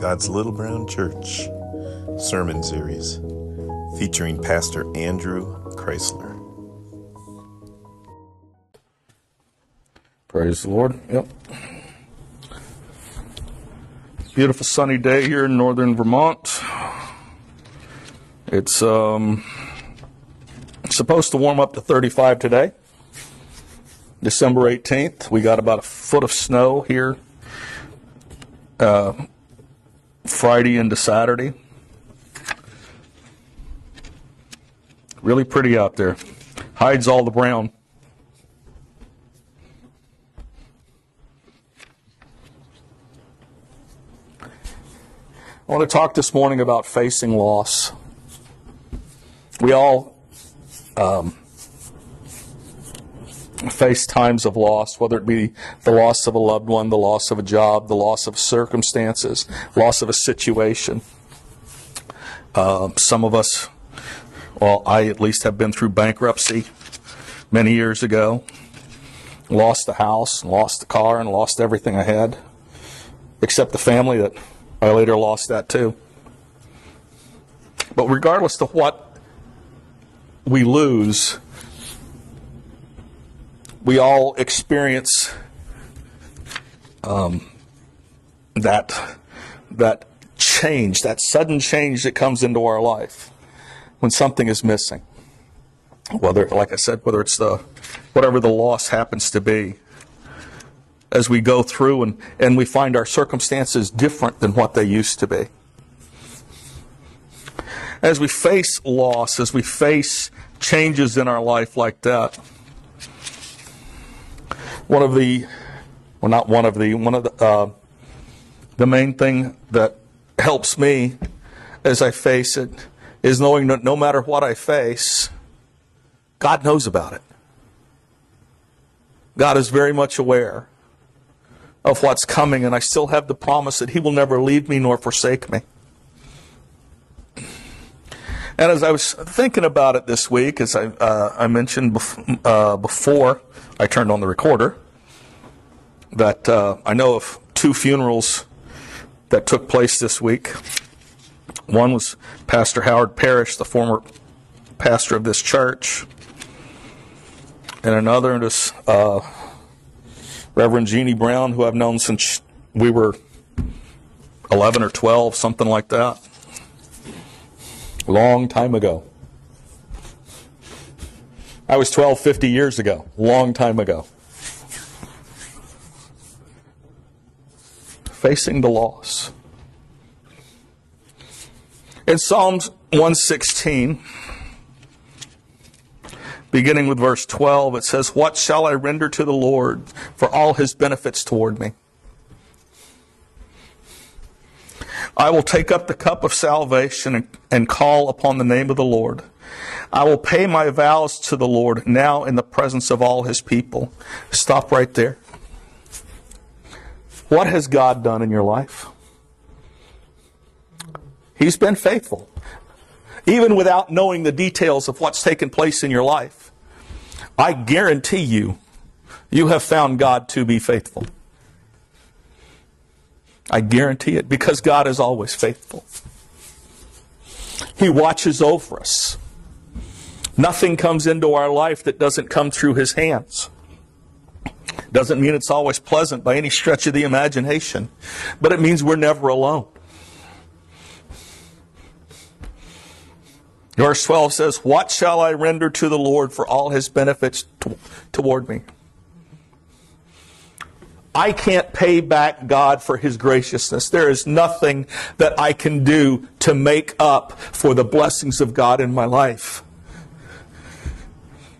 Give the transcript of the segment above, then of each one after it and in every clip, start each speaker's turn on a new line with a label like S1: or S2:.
S1: God's Little Brown Church sermon series featuring Pastor Andrew Chrysler.
S2: Praise the Lord. Yep. Beautiful sunny day here in northern Vermont. It's um, supposed to warm up to 35 today. December 18th. We got about a foot of snow here uh, Friday into Saturday. Really pretty out there. Hides all the brown. I want to talk this morning about facing loss. We all um, face times of loss, whether it be the loss of a loved one, the loss of a job, the loss of circumstances, loss of a situation. Uh, some of us, well, I at least have been through bankruptcy many years ago. Lost the house, lost the car, and lost everything I had, except the family that I later lost that too. But regardless of what we lose, we all experience um, that that change, that sudden change that comes into our life when something is missing. Whether, like I said, whether it's the whatever the loss happens to be, as we go through and, and we find our circumstances different than what they used to be. As we face loss, as we face changes in our life like that, one of the, well, not one of the, one of the, uh, the main thing that helps me as I face it is knowing that no matter what I face, God knows about it. God is very much aware of what's coming, and I still have the promise that He will never leave me nor forsake me. And as I was thinking about it this week, as I, uh, I mentioned bef- uh, before I turned on the recorder, that uh, I know of two funerals that took place this week. One was Pastor Howard Parrish, the former pastor of this church, and another is uh, Reverend Jeannie Brown, who I've known since we were 11 or 12, something like that. Long time ago. I was 12, 50 years ago. Long time ago. Facing the loss. In Psalms 116, beginning with verse 12, it says, What shall I render to the Lord for all his benefits toward me? I will take up the cup of salvation and, call upon the name of the Lord. I will pay my vows to the Lord now in the presence of all his people. Stop right there. What has God done in your life? He's been faithful. Even without knowing the details of what's taken place in your life, I guarantee you, you have found God to be faithful. I guarantee it because God is always faithful. He watches over us. Nothing comes into our life that doesn't come through His hands. Doesn't mean it's always pleasant by any stretch of the imagination, but it means we're never alone. Verse 12 says, What shall I render to the Lord for all His benefits t- toward me? I can't pay back God for His graciousness. There is nothing that I can do to make up for the blessings of God in my life.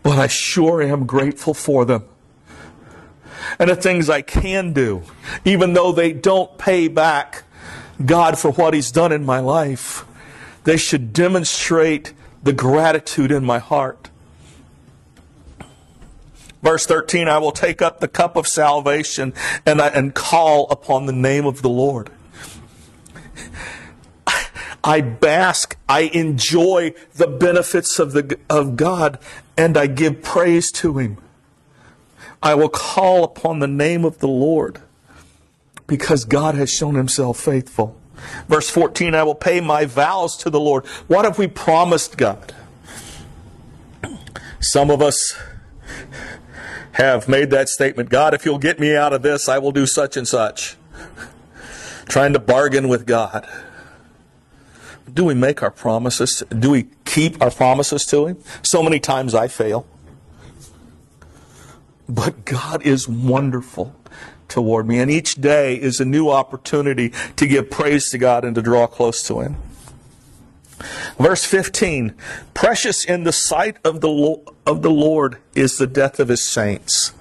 S2: But I sure am grateful for them. And the things I can do, even though they don't pay back God for what He's done in my life, they should demonstrate the gratitude in my heart. Verse 13, I will take up the cup of salvation and, I, and call upon the name of the Lord. I bask, I enjoy the benefits of, the, of God, and I give praise to Him. I will call upon the name of the Lord because God has shown Himself faithful. Verse 14, I will pay my vows to the Lord. What have we promised God? Some of us have made that statement God, if you'll get me out of this, I will do such and such. Trying to bargain with God. Do we make our promises? Do we keep our promises to Him? So many times I fail. But God is wonderful toward me, and each day is a new opportunity to give praise to God and to draw close to Him. Verse 15 Precious in the sight of the, of the Lord is the death of His saints.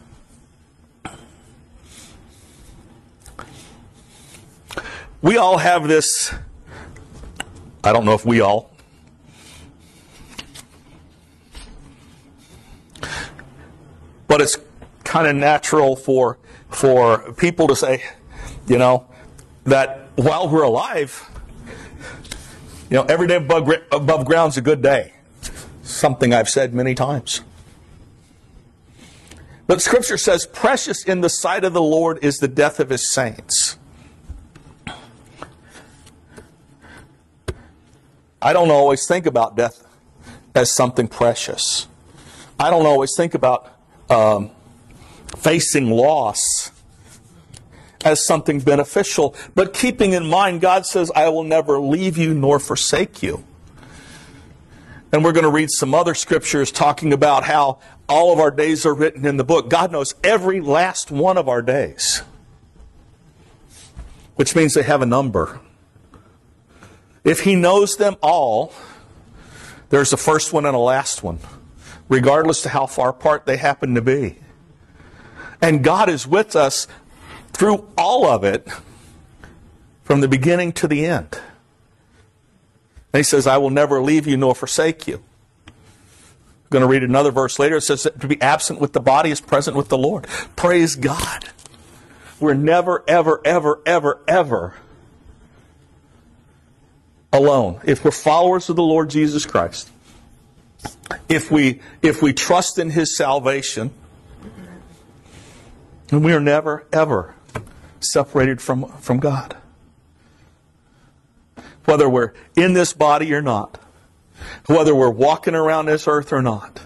S2: We all have this, I don't know if we all, but it's kind of natural for for people to say, you know, that while we're alive, you know, every day above, above ground is a good day. Something I've said many times. But Scripture says, precious in the sight of the Lord is the death of his saints. I don't always think about death as something precious. I don't always think about um, facing loss as something beneficial, but keeping in mind, God says, I will never leave you nor forsake you. And we're going to read some other scriptures talking about how all of our days are written in the book. God knows every last one of our days, which means they have a number. If He knows them all, there's a first one and a last one, regardless to how far apart they happen to be. And God is with us through all of it from the beginning to the end. And he says, I will never leave you nor forsake you. I'm going to read another verse later. It says that to be absent with the body is present with the Lord. Praise God. We're never, ever, ever, ever, ever alone. If we're followers of the Lord Jesus Christ, if we, if we trust in his salvation, and we are never, ever separated from, from God. Whether we're in this body or not, whether we're walking around this earth or not,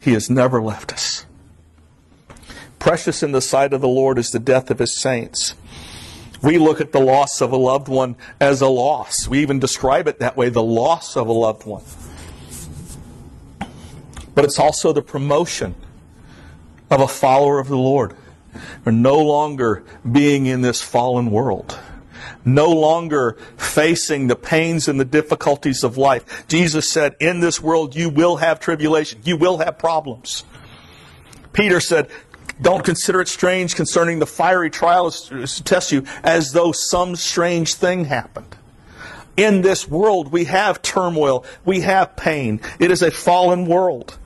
S2: He has never left us. Precious in the sight of the Lord is the death of His saints. We look at the loss of a loved one as a loss. We even describe it that way the loss of a loved one. But it's also the promotion of a follower of the Lord. We're no longer being in this fallen world. No longer facing the pains and the difficulties of life. Jesus said, In this world you will have tribulation. You will have problems. Peter said, Don't consider it strange concerning the fiery trials to test you as though some strange thing happened. In this world we have turmoil. We have pain. It is a fallen world.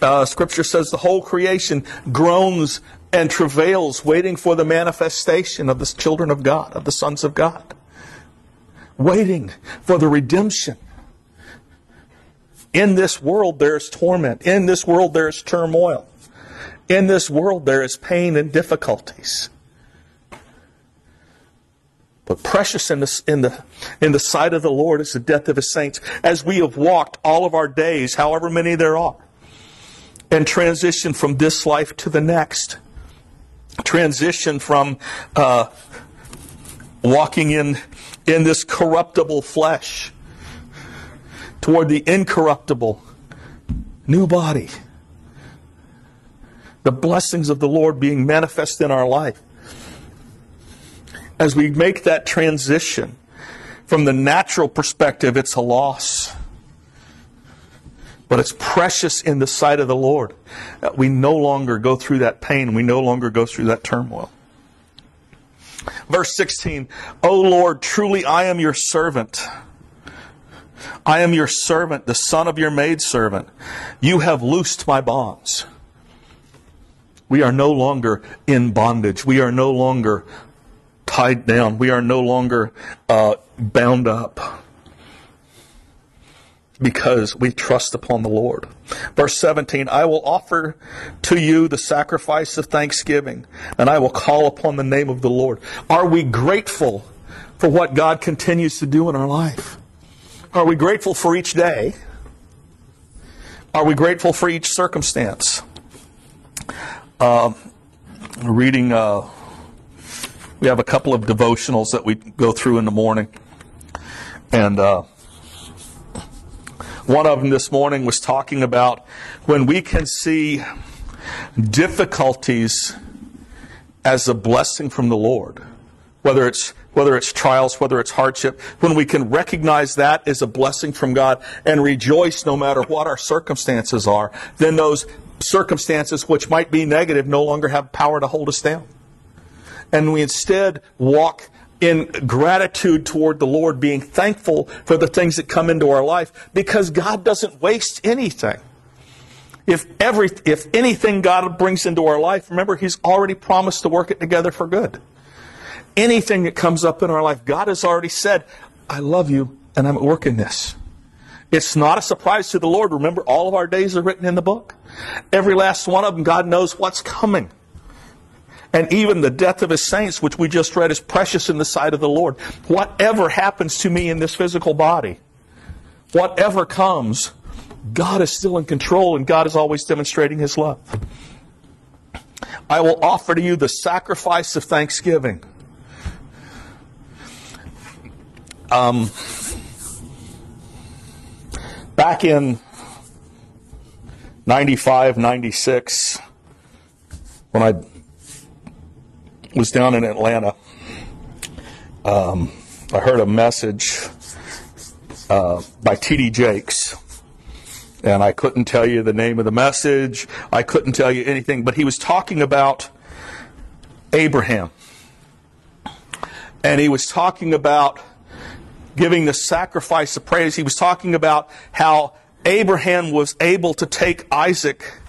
S2: Uh, scripture says the whole creation groans and travails, waiting for the manifestation of the children of God, of the sons of God. Waiting for the redemption. In this world there is torment. In this world there is turmoil. In this world there is pain and difficulties. But precious in the, in, the, in the sight of the Lord is the death of his saints, as we have walked all of our days, however many there are and transition from this life to the next. Transition from uh, walking in in this corruptible flesh toward the incorruptible new body. The blessings of the Lord being manifest in our life. As we make that transition from the natural perspective, it's a loss but it's precious in the sight of the Lord. that We no longer go through that pain. We no longer go through that turmoil. Verse 16, O Lord, truly I am your servant. I am your servant, the son of your maidservant. You have loosed my bonds. We are no longer in bondage. We are no longer tied down. We are no longer uh, bound up. Because we trust upon the Lord. Verse 17, I will offer to you the sacrifice of thanksgiving, and I will call upon the name of the Lord. Are we grateful for what God continues to do in our life? Are we grateful for each day? Are we grateful for each circumstance? Uh, reading, uh, we have a couple of devotionals that we go through in the morning. And uh, one of them this morning was talking about when we can see difficulties as a blessing from the Lord, whether it's whether it's trials, whether it's hardship, when we can recognize that as a blessing from God and rejoice no matter what our circumstances are, then those circumstances which might be negative no longer have power to hold us down. And we instead walk in gratitude toward the Lord, being thankful for the things that come into our life because God doesn't waste anything. If every, if anything God brings into our life, remember, He's already promised to work it together for good. Anything that comes up in our life, God has already said, I love you and I'm at work in this. It's not a surprise to the Lord. Remember, all of our days are written in the book. Every last one of them, God knows what's coming. And even the death of his saints, which we just read, is precious in the sight of the Lord. Whatever happens to me in this physical body, whatever comes, God is still in control and God is always demonstrating his love. I will offer to you the sacrifice of thanksgiving. Um, back in 95, 96, when I was down in Atlanta. Um, I heard a message uh, by T.D. Jakes, and I couldn't tell you the name of the message. I couldn't tell you anything, but he was talking about Abraham. And he was talking about giving the sacrifice of praise. He was talking about how Abraham was able to take Isaac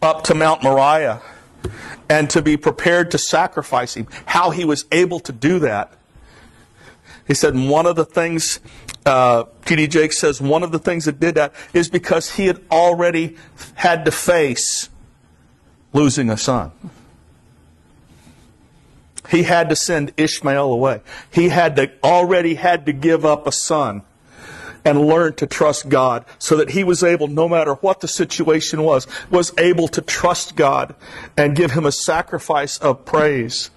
S2: up to Mount Moriah and to be prepared to sacrifice him. How he was able to do that. He said one of the things, uh, T.D. Jakes says one of the things that did that is because he had already had to face losing a son. He had to send Ishmael away. He had to, already had to give up a son and learned to trust God so that he was able, no matter what the situation was, was able to trust God and give him a sacrifice of praise.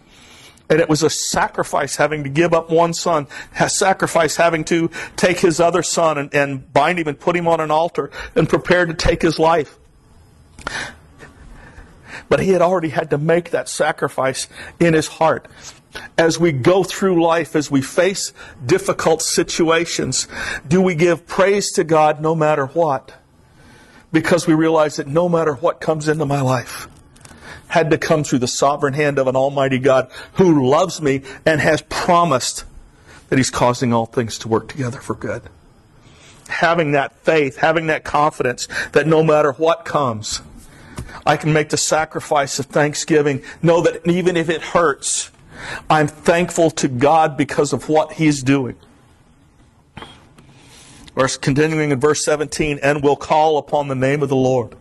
S2: And it was a sacrifice having to give up one son, a sacrifice having to take his other son and, and bind him and put him on an altar and prepare to take his life. But he had already had to make that sacrifice in his heart as we go through life, as we face difficult situations, do we give praise to God no matter what? Because we realize that no matter what comes into my life, had to come through the sovereign hand of an almighty God who loves me and has promised that he's causing all things to work together for good. Having that faith, having that confidence that no matter what comes, I can make the sacrifice of thanksgiving, know that even if it hurts, I'm thankful to God because of what He's doing. Verse continuing in verse 17, and will call upon the name of the Lord.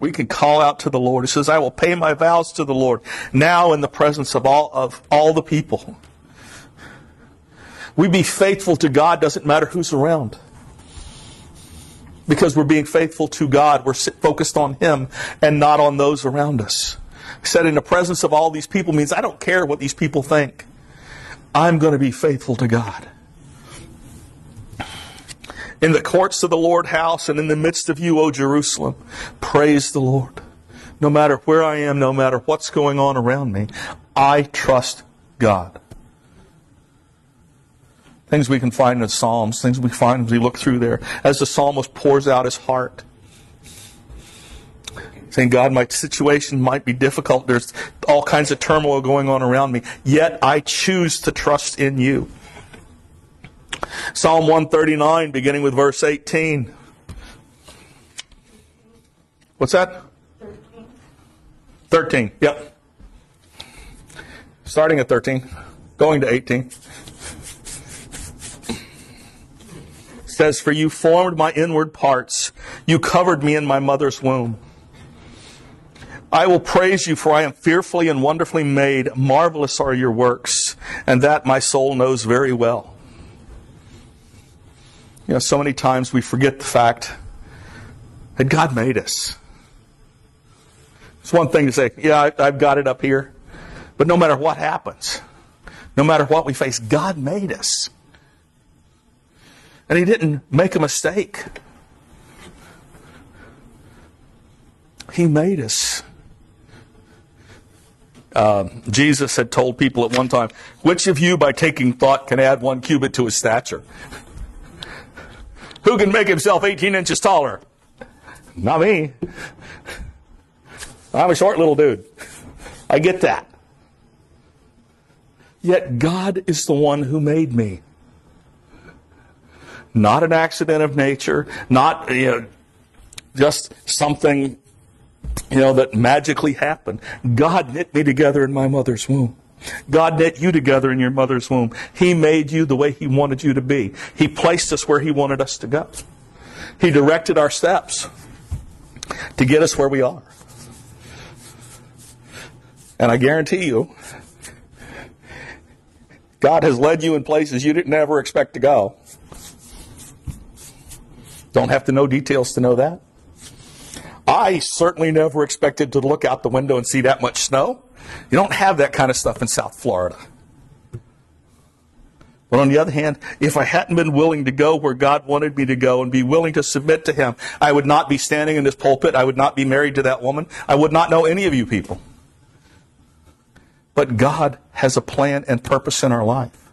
S2: We can call out to the Lord. He says, I will pay my vows to the Lord now in the presence of all of all the people. We be faithful to God doesn't matter who's around. Because we're being faithful to God, we're focused on Him and not on those around us said in the presence of all these people means I don't care what these people think. I'm going to be faithful to God. In the courts of the Lord house and in the midst of you, O Jerusalem, praise the Lord. No matter where I am, no matter what's going on around me, I trust God. Things we can find in the Psalms, things we find as we look through there, as the psalmist pours out his heart saying, God, my situation might be difficult. There's all kinds of turmoil going on around me. Yet I choose to trust in you. Psalm 139, beginning with verse 18. What's that? 13. 13, yep. Starting at 13, going to 18. says, For you formed my inward parts, you covered me in my mother's womb. I will praise you, for I am fearfully and wonderfully made. Marvelous are your works, and that my soul knows very well. You know, so many times we forget the fact that God made us. It's one thing to say, yeah, I've got it up here. But no matter what happens, no matter what we face, God made us. And He didn't make a mistake. He made us. Uh, Jesus had told people at one time, which of you by taking thought can add one cubit to his stature? Who can make himself 18 inches taller? Not me. I'm a short little dude. I get that. Yet God is the one who made me. Not an accident of nature, not you know, just something you know that magically happened. God knit me together in my mother's womb. God knit you together in your mother's womb. He made you the way He wanted you to be. He placed us where He wanted us to go. He directed our steps to get us where we are. And I guarantee you, God has led you in places you didn't ever expect to go. Don't have to know details to know that. I certainly never expected to look out the window and see that much snow. You don't have that kind of stuff in South Florida. But on the other hand, if I hadn't been willing to go where God wanted me to go and be willing to submit to Him, I would not be standing in this pulpit. I would not be married to that woman. I would not know any of you people. But God has a plan and purpose in our life.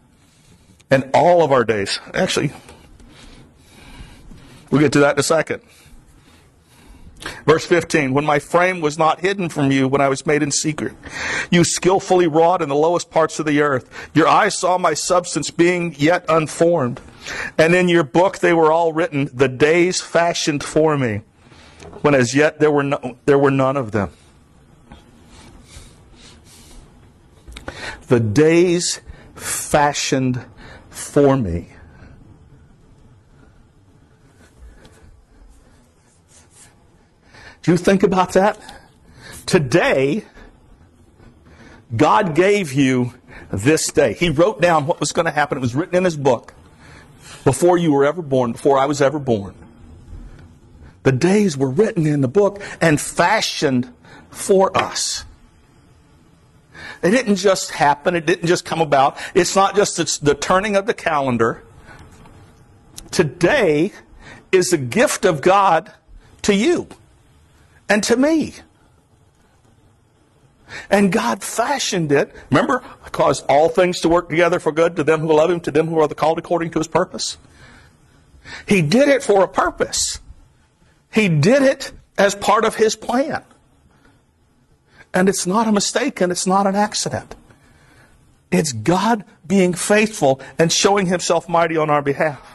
S2: And all of our days. Actually, we'll get to that in a second. Verse 15, when my frame was not hidden from you when I was made in secret, you skillfully wrought in the lowest parts of the earth. Your eyes saw my substance being yet unformed. And in your book they were all written, the days fashioned for me, when as yet there were, no, there were none of them. The days fashioned for me. Do you think about that? Today, God gave you this day. He wrote down what was going to happen. It was written in His book before you were ever born, before I was ever born. The days were written in the book and fashioned for us. It didn't just happen. It didn't just come about. It's not just it's the turning of the calendar. Today is a gift of God to you and to me. And God fashioned it. Remember, caused all things to work together for good to them who love Him, to them who are the called according to His purpose. He did it for a purpose. He did it as part of His plan. And it's not a mistake and it's not an accident. It's God being faithful and showing Himself mighty on our behalf.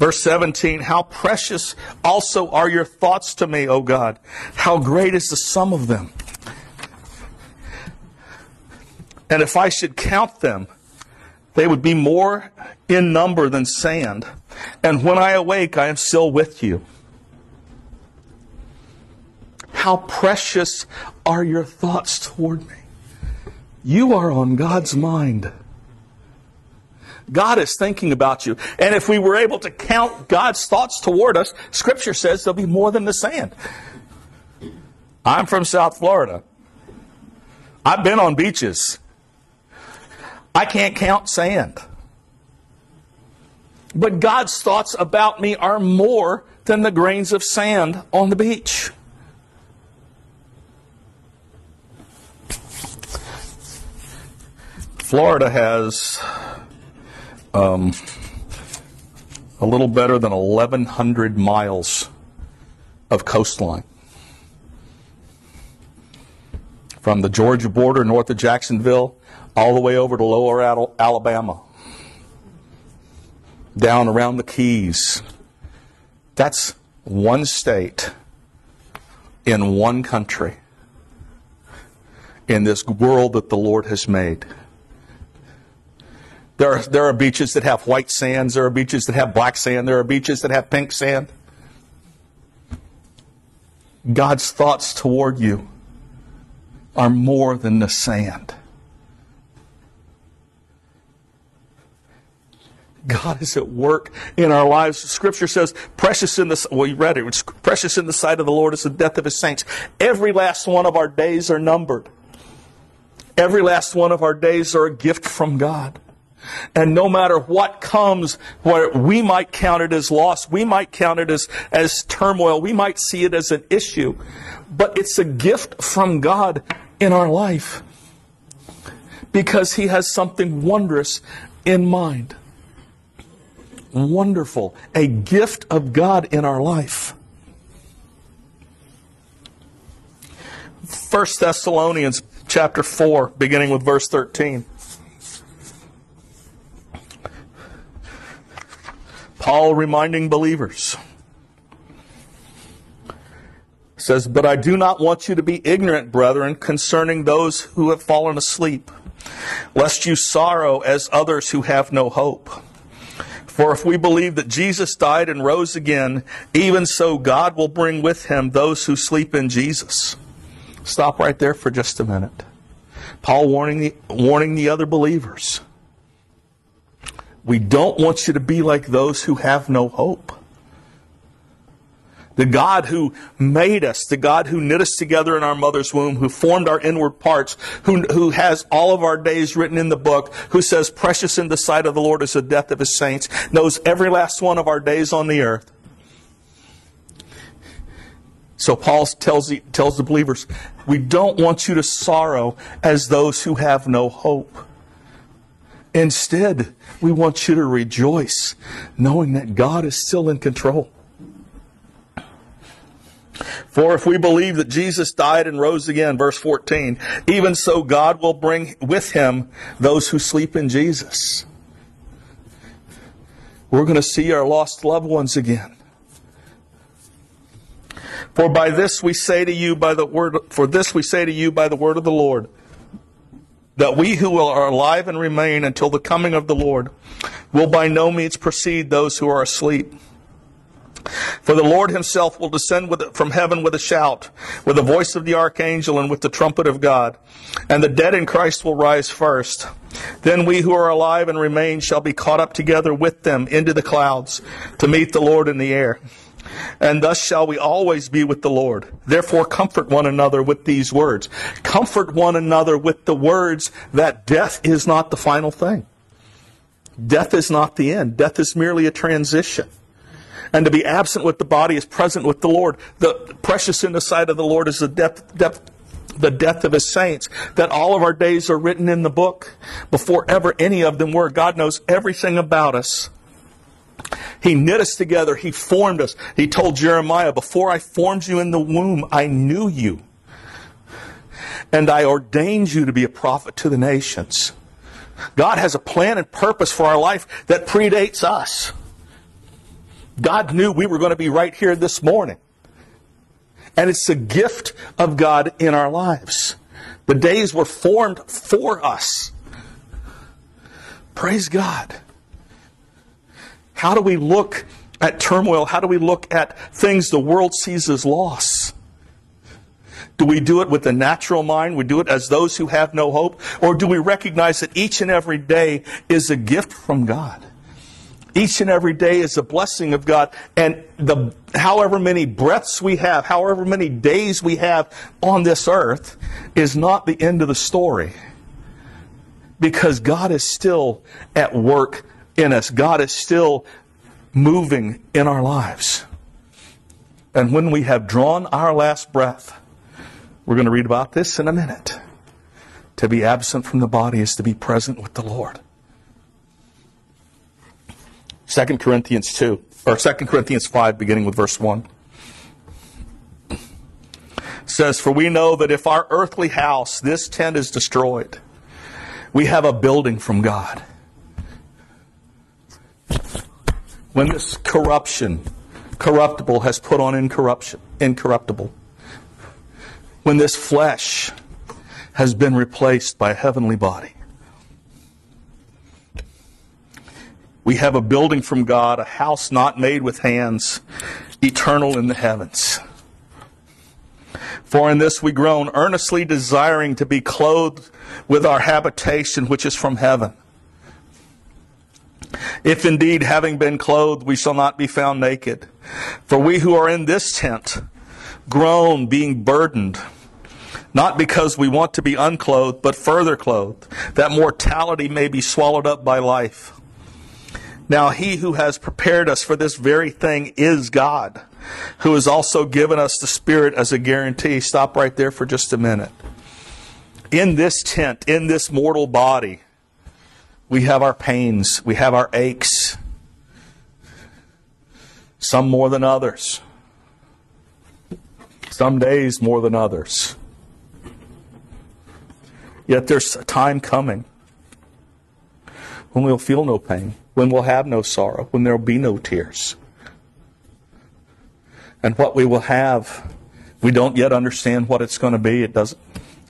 S2: Verse 17, how precious also are your thoughts to me, O God. How great is the sum of them. And if I should count them, they would be more in number than sand. And when I awake, I am still with you. How precious are your thoughts toward me. You are on God's mind. God is thinking about you. And if we were able to count God's thoughts toward us, Scripture says there'll be more than the sand. I'm from South Florida. I've been on beaches. I can't count sand. But God's thoughts about me are more than the grains of sand on the beach. Florida has um, a little better than 1,100 miles of coastline. From the Georgia border north of Jacksonville all the way over to lower Alabama, down around the Keys. That's one state in one country in this world that the Lord has made. There are, there are beaches that have white sands. There are beaches that have black sand. There are beaches that have pink sand. God's thoughts toward you are more than the sand. God is at work in our lives. Scripture says, precious in the, well, you read it, it's precious in the sight of the Lord is the death of his saints. Every last one of our days are numbered. Every last one of our days are a gift from God. And no matter what comes, where we might count it as loss, we might count it as, as turmoil, we might see it as an issue, but it's a gift from God in our life because He has something wondrous in mind wonderful, a gift of God in our life. 1 Thessalonians chapter 4, beginning with verse 13. Paul reminding believers says, But I do not want you to be ignorant, brethren, concerning those who have fallen asleep, lest you sorrow as others who have no hope. For if we believe that Jesus died and rose again, even so God will bring with him those who sleep in Jesus. Stop right there for just a minute. Paul warning the, warning the other believers. We don't want you to be like those who have no hope. The God who made us, the God who knit us together in our mother's womb, who formed our inward parts, who, who has all of our days written in the book, who says, Precious in the sight of the Lord is the death of his saints, knows every last one of our days on the earth. So Paul tells the, tells the believers, we don't want you to sorrow as those who have no hope. Instead, we want you to rejoice, knowing that God is still in control. For if we believe that Jesus died and rose again, verse 14, even so God will bring with him those who sleep in Jesus. We're going to see our lost loved ones again. For by this we say to you by the word for this we say to you by the word of the Lord that we who are alive and remain until the coming of the Lord will by no means precede those who are asleep. For the Lord himself will descend with, from heaven with a shout, with the voice of the archangel, and with the trumpet of God. And the dead in Christ will rise first. Then we who are alive and remain shall be caught up together with them into the clouds to meet the Lord in the air. And thus shall we always be with the Lord. Therefore comfort one another with these words. Comfort one another with the words that death is not the final thing. Death is not the end. Death is merely a transition and to be absent with the body is present with the Lord. The precious in the sight of the Lord is the death, death the death of his saints, that all of our days are written in the book before ever any of them were. God knows everything about us. He knit us together. He formed us. He told Jeremiah, Before I formed you in the womb, I knew you. And I ordained you to be a prophet to the nations. God has a plan and purpose for our life that predates us. God knew we were going to be right here this morning. And it's a gift of God in our lives. The days were formed for us. Praise God. How do we look at turmoil? How do we look at things the world sees as loss? Do we do it with the natural mind? We do it as those who have no hope? Or do we recognize that each and every day is a gift from God? Each and every day is a blessing of God. And the, however many breaths we have, however many days we have on this earth is not the end of the story. Because God is still at work in us. God is still moving in our lives. And when we have drawn our last breath, we're going to read about this in a minute. To be absent from the body is to be present with the Lord. 2 Corinthians 2, or 2 Corinthians 5, beginning with verse 1. says, For we know that if our earthly house, this tent, is destroyed, we have a building from God. When this corruption, corruptible, has put on incorruption, incorruptible, when this flesh has been replaced by a heavenly body, We have a building from God, a house not made with hands, eternal in the heavens. For in this we groan, earnestly desiring to be clothed with our habitation which is from heaven. If indeed, having been clothed, we shall not be found naked. For we who are in this tent groan, being burdened, not because we want to be unclothed, but further clothed, that mortality may be swallowed up by life. Now he who has prepared us for this very thing is God, who has also given us the Spirit as a guarantee. Stop right there for just a minute. In this tent, in this mortal body, we have our pains, we have our aches, some more than others, some days more than others. Yet there's a time coming when we'll feel no pain, when we'll have no sorrow, when there'll be no tears. And what we will have, we don't yet understand what it's going to be. It doesn't,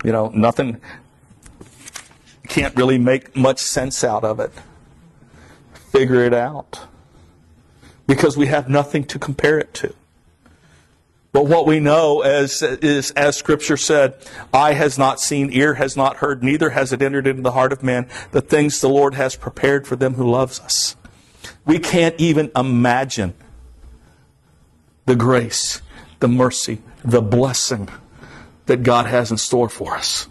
S2: you know, nothing, can't really make much sense out of it. Figure it out. Because we have nothing to compare it to. But what we know as, is, as Scripture said, eye has not seen, ear has not heard, neither has it entered into the heart of man, the things the Lord has prepared for them who loves us. We can't even imagine the grace, the mercy, the blessing that God has in store for us.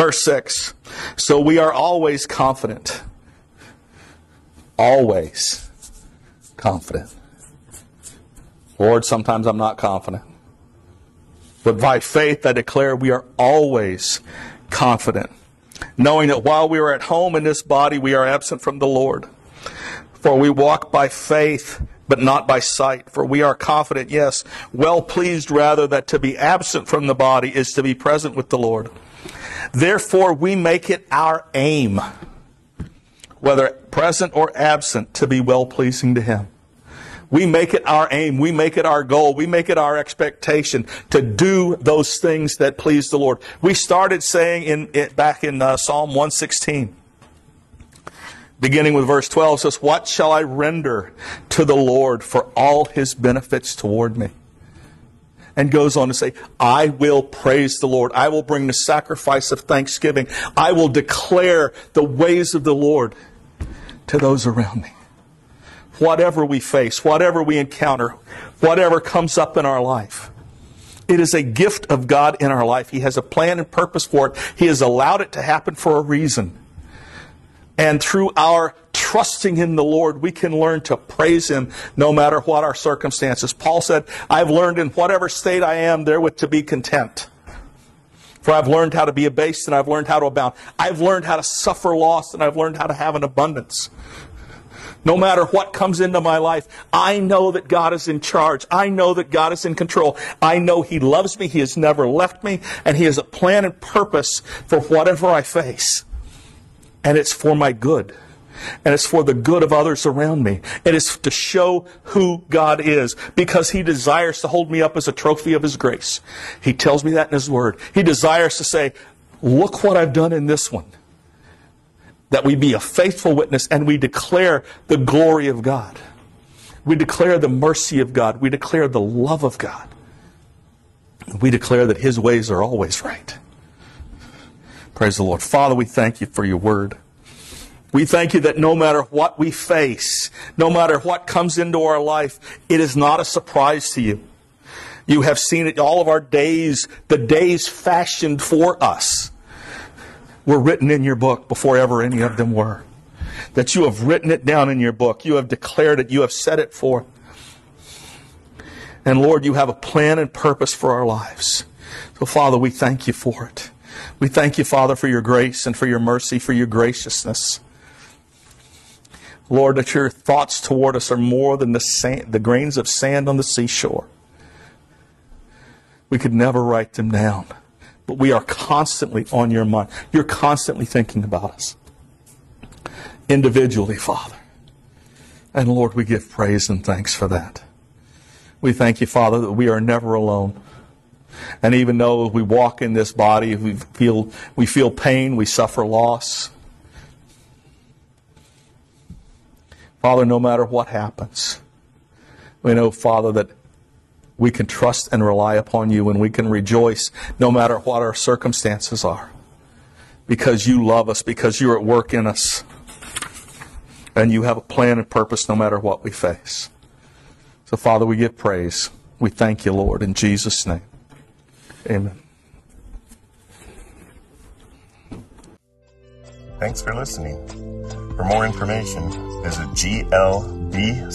S2: Verse 6 So we are always confident. Always confident. Lord, sometimes I'm not confident. But by faith I declare we are always confident, knowing that while we are at home in this body, we are absent from the Lord. For we walk by faith, but not by sight. For we are confident, yes, well pleased rather that to be absent from the body is to be present with the Lord. Therefore, we make it our aim, whether present or absent, to be well pleasing to Him. We make it our aim. We make it our goal. We make it our expectation to do those things that please the Lord. We started saying in, back in uh, Psalm 116, beginning with verse 12, says, What shall I render to the Lord for all his benefits toward me? And goes on to say, I will praise the Lord. I will bring the sacrifice of thanksgiving. I will declare the ways of the Lord to those around me. Whatever we face, whatever we encounter, whatever comes up in our life, it is a gift of God in our life. He has a plan and purpose for it. He has allowed it to happen for a reason. And through our trusting in the Lord, we can learn to praise Him no matter what our circumstances. Paul said, I've learned in whatever state I am therewith to be content. For I've learned how to be abased and I've learned how to abound. I've learned how to suffer loss and I've learned how to have an abundance. No matter what comes into my life, I know that God is in charge. I know that God is in control. I know He loves me. He has never left me. And He has a plan and purpose for whatever I face and it's for my good. And it's for the good of others around me. It is to show who God is because He desires to hold me up as a trophy of His grace. He tells me that in His Word. He desires to say, look what I've done in this one. That we be a faithful witness and we declare the glory of God. We declare the mercy of God. We declare the love of God. We declare that His ways are always right. Praise the Lord. Father, we thank you for your word. We thank you that no matter what we face, no matter what comes into our life, it is not a surprise to you. You have seen it all of our days, the days fashioned for us were written in your book before ever any of them were. That you have written it down in your book. You have declared it. You have set it forth. And Lord, you have a plan and purpose for our lives. So Father, we thank you for it. We thank you, Father, for your grace and for your mercy, for your graciousness. Lord, that your thoughts toward us are more than the, sand, the grains of sand on the seashore. We could never write them down, but we are constantly on your mind. You're constantly thinking about us individually, Father. And Lord, we give praise and thanks for that. We thank you, Father, that we are never alone. And even though we walk in this body, we feel, we feel pain, we suffer loss, Father, no matter what happens, we know, Father, that we can trust and rely upon you and we can rejoice no matter what our circumstances are. Because you love us, because you're at work in us, and you have a plan and purpose no matter what we face. So, Father, we give praise. We thank you, Lord, in Jesus' name. Amen.
S1: Thanks for listening. For more information, visit glbcvt.org.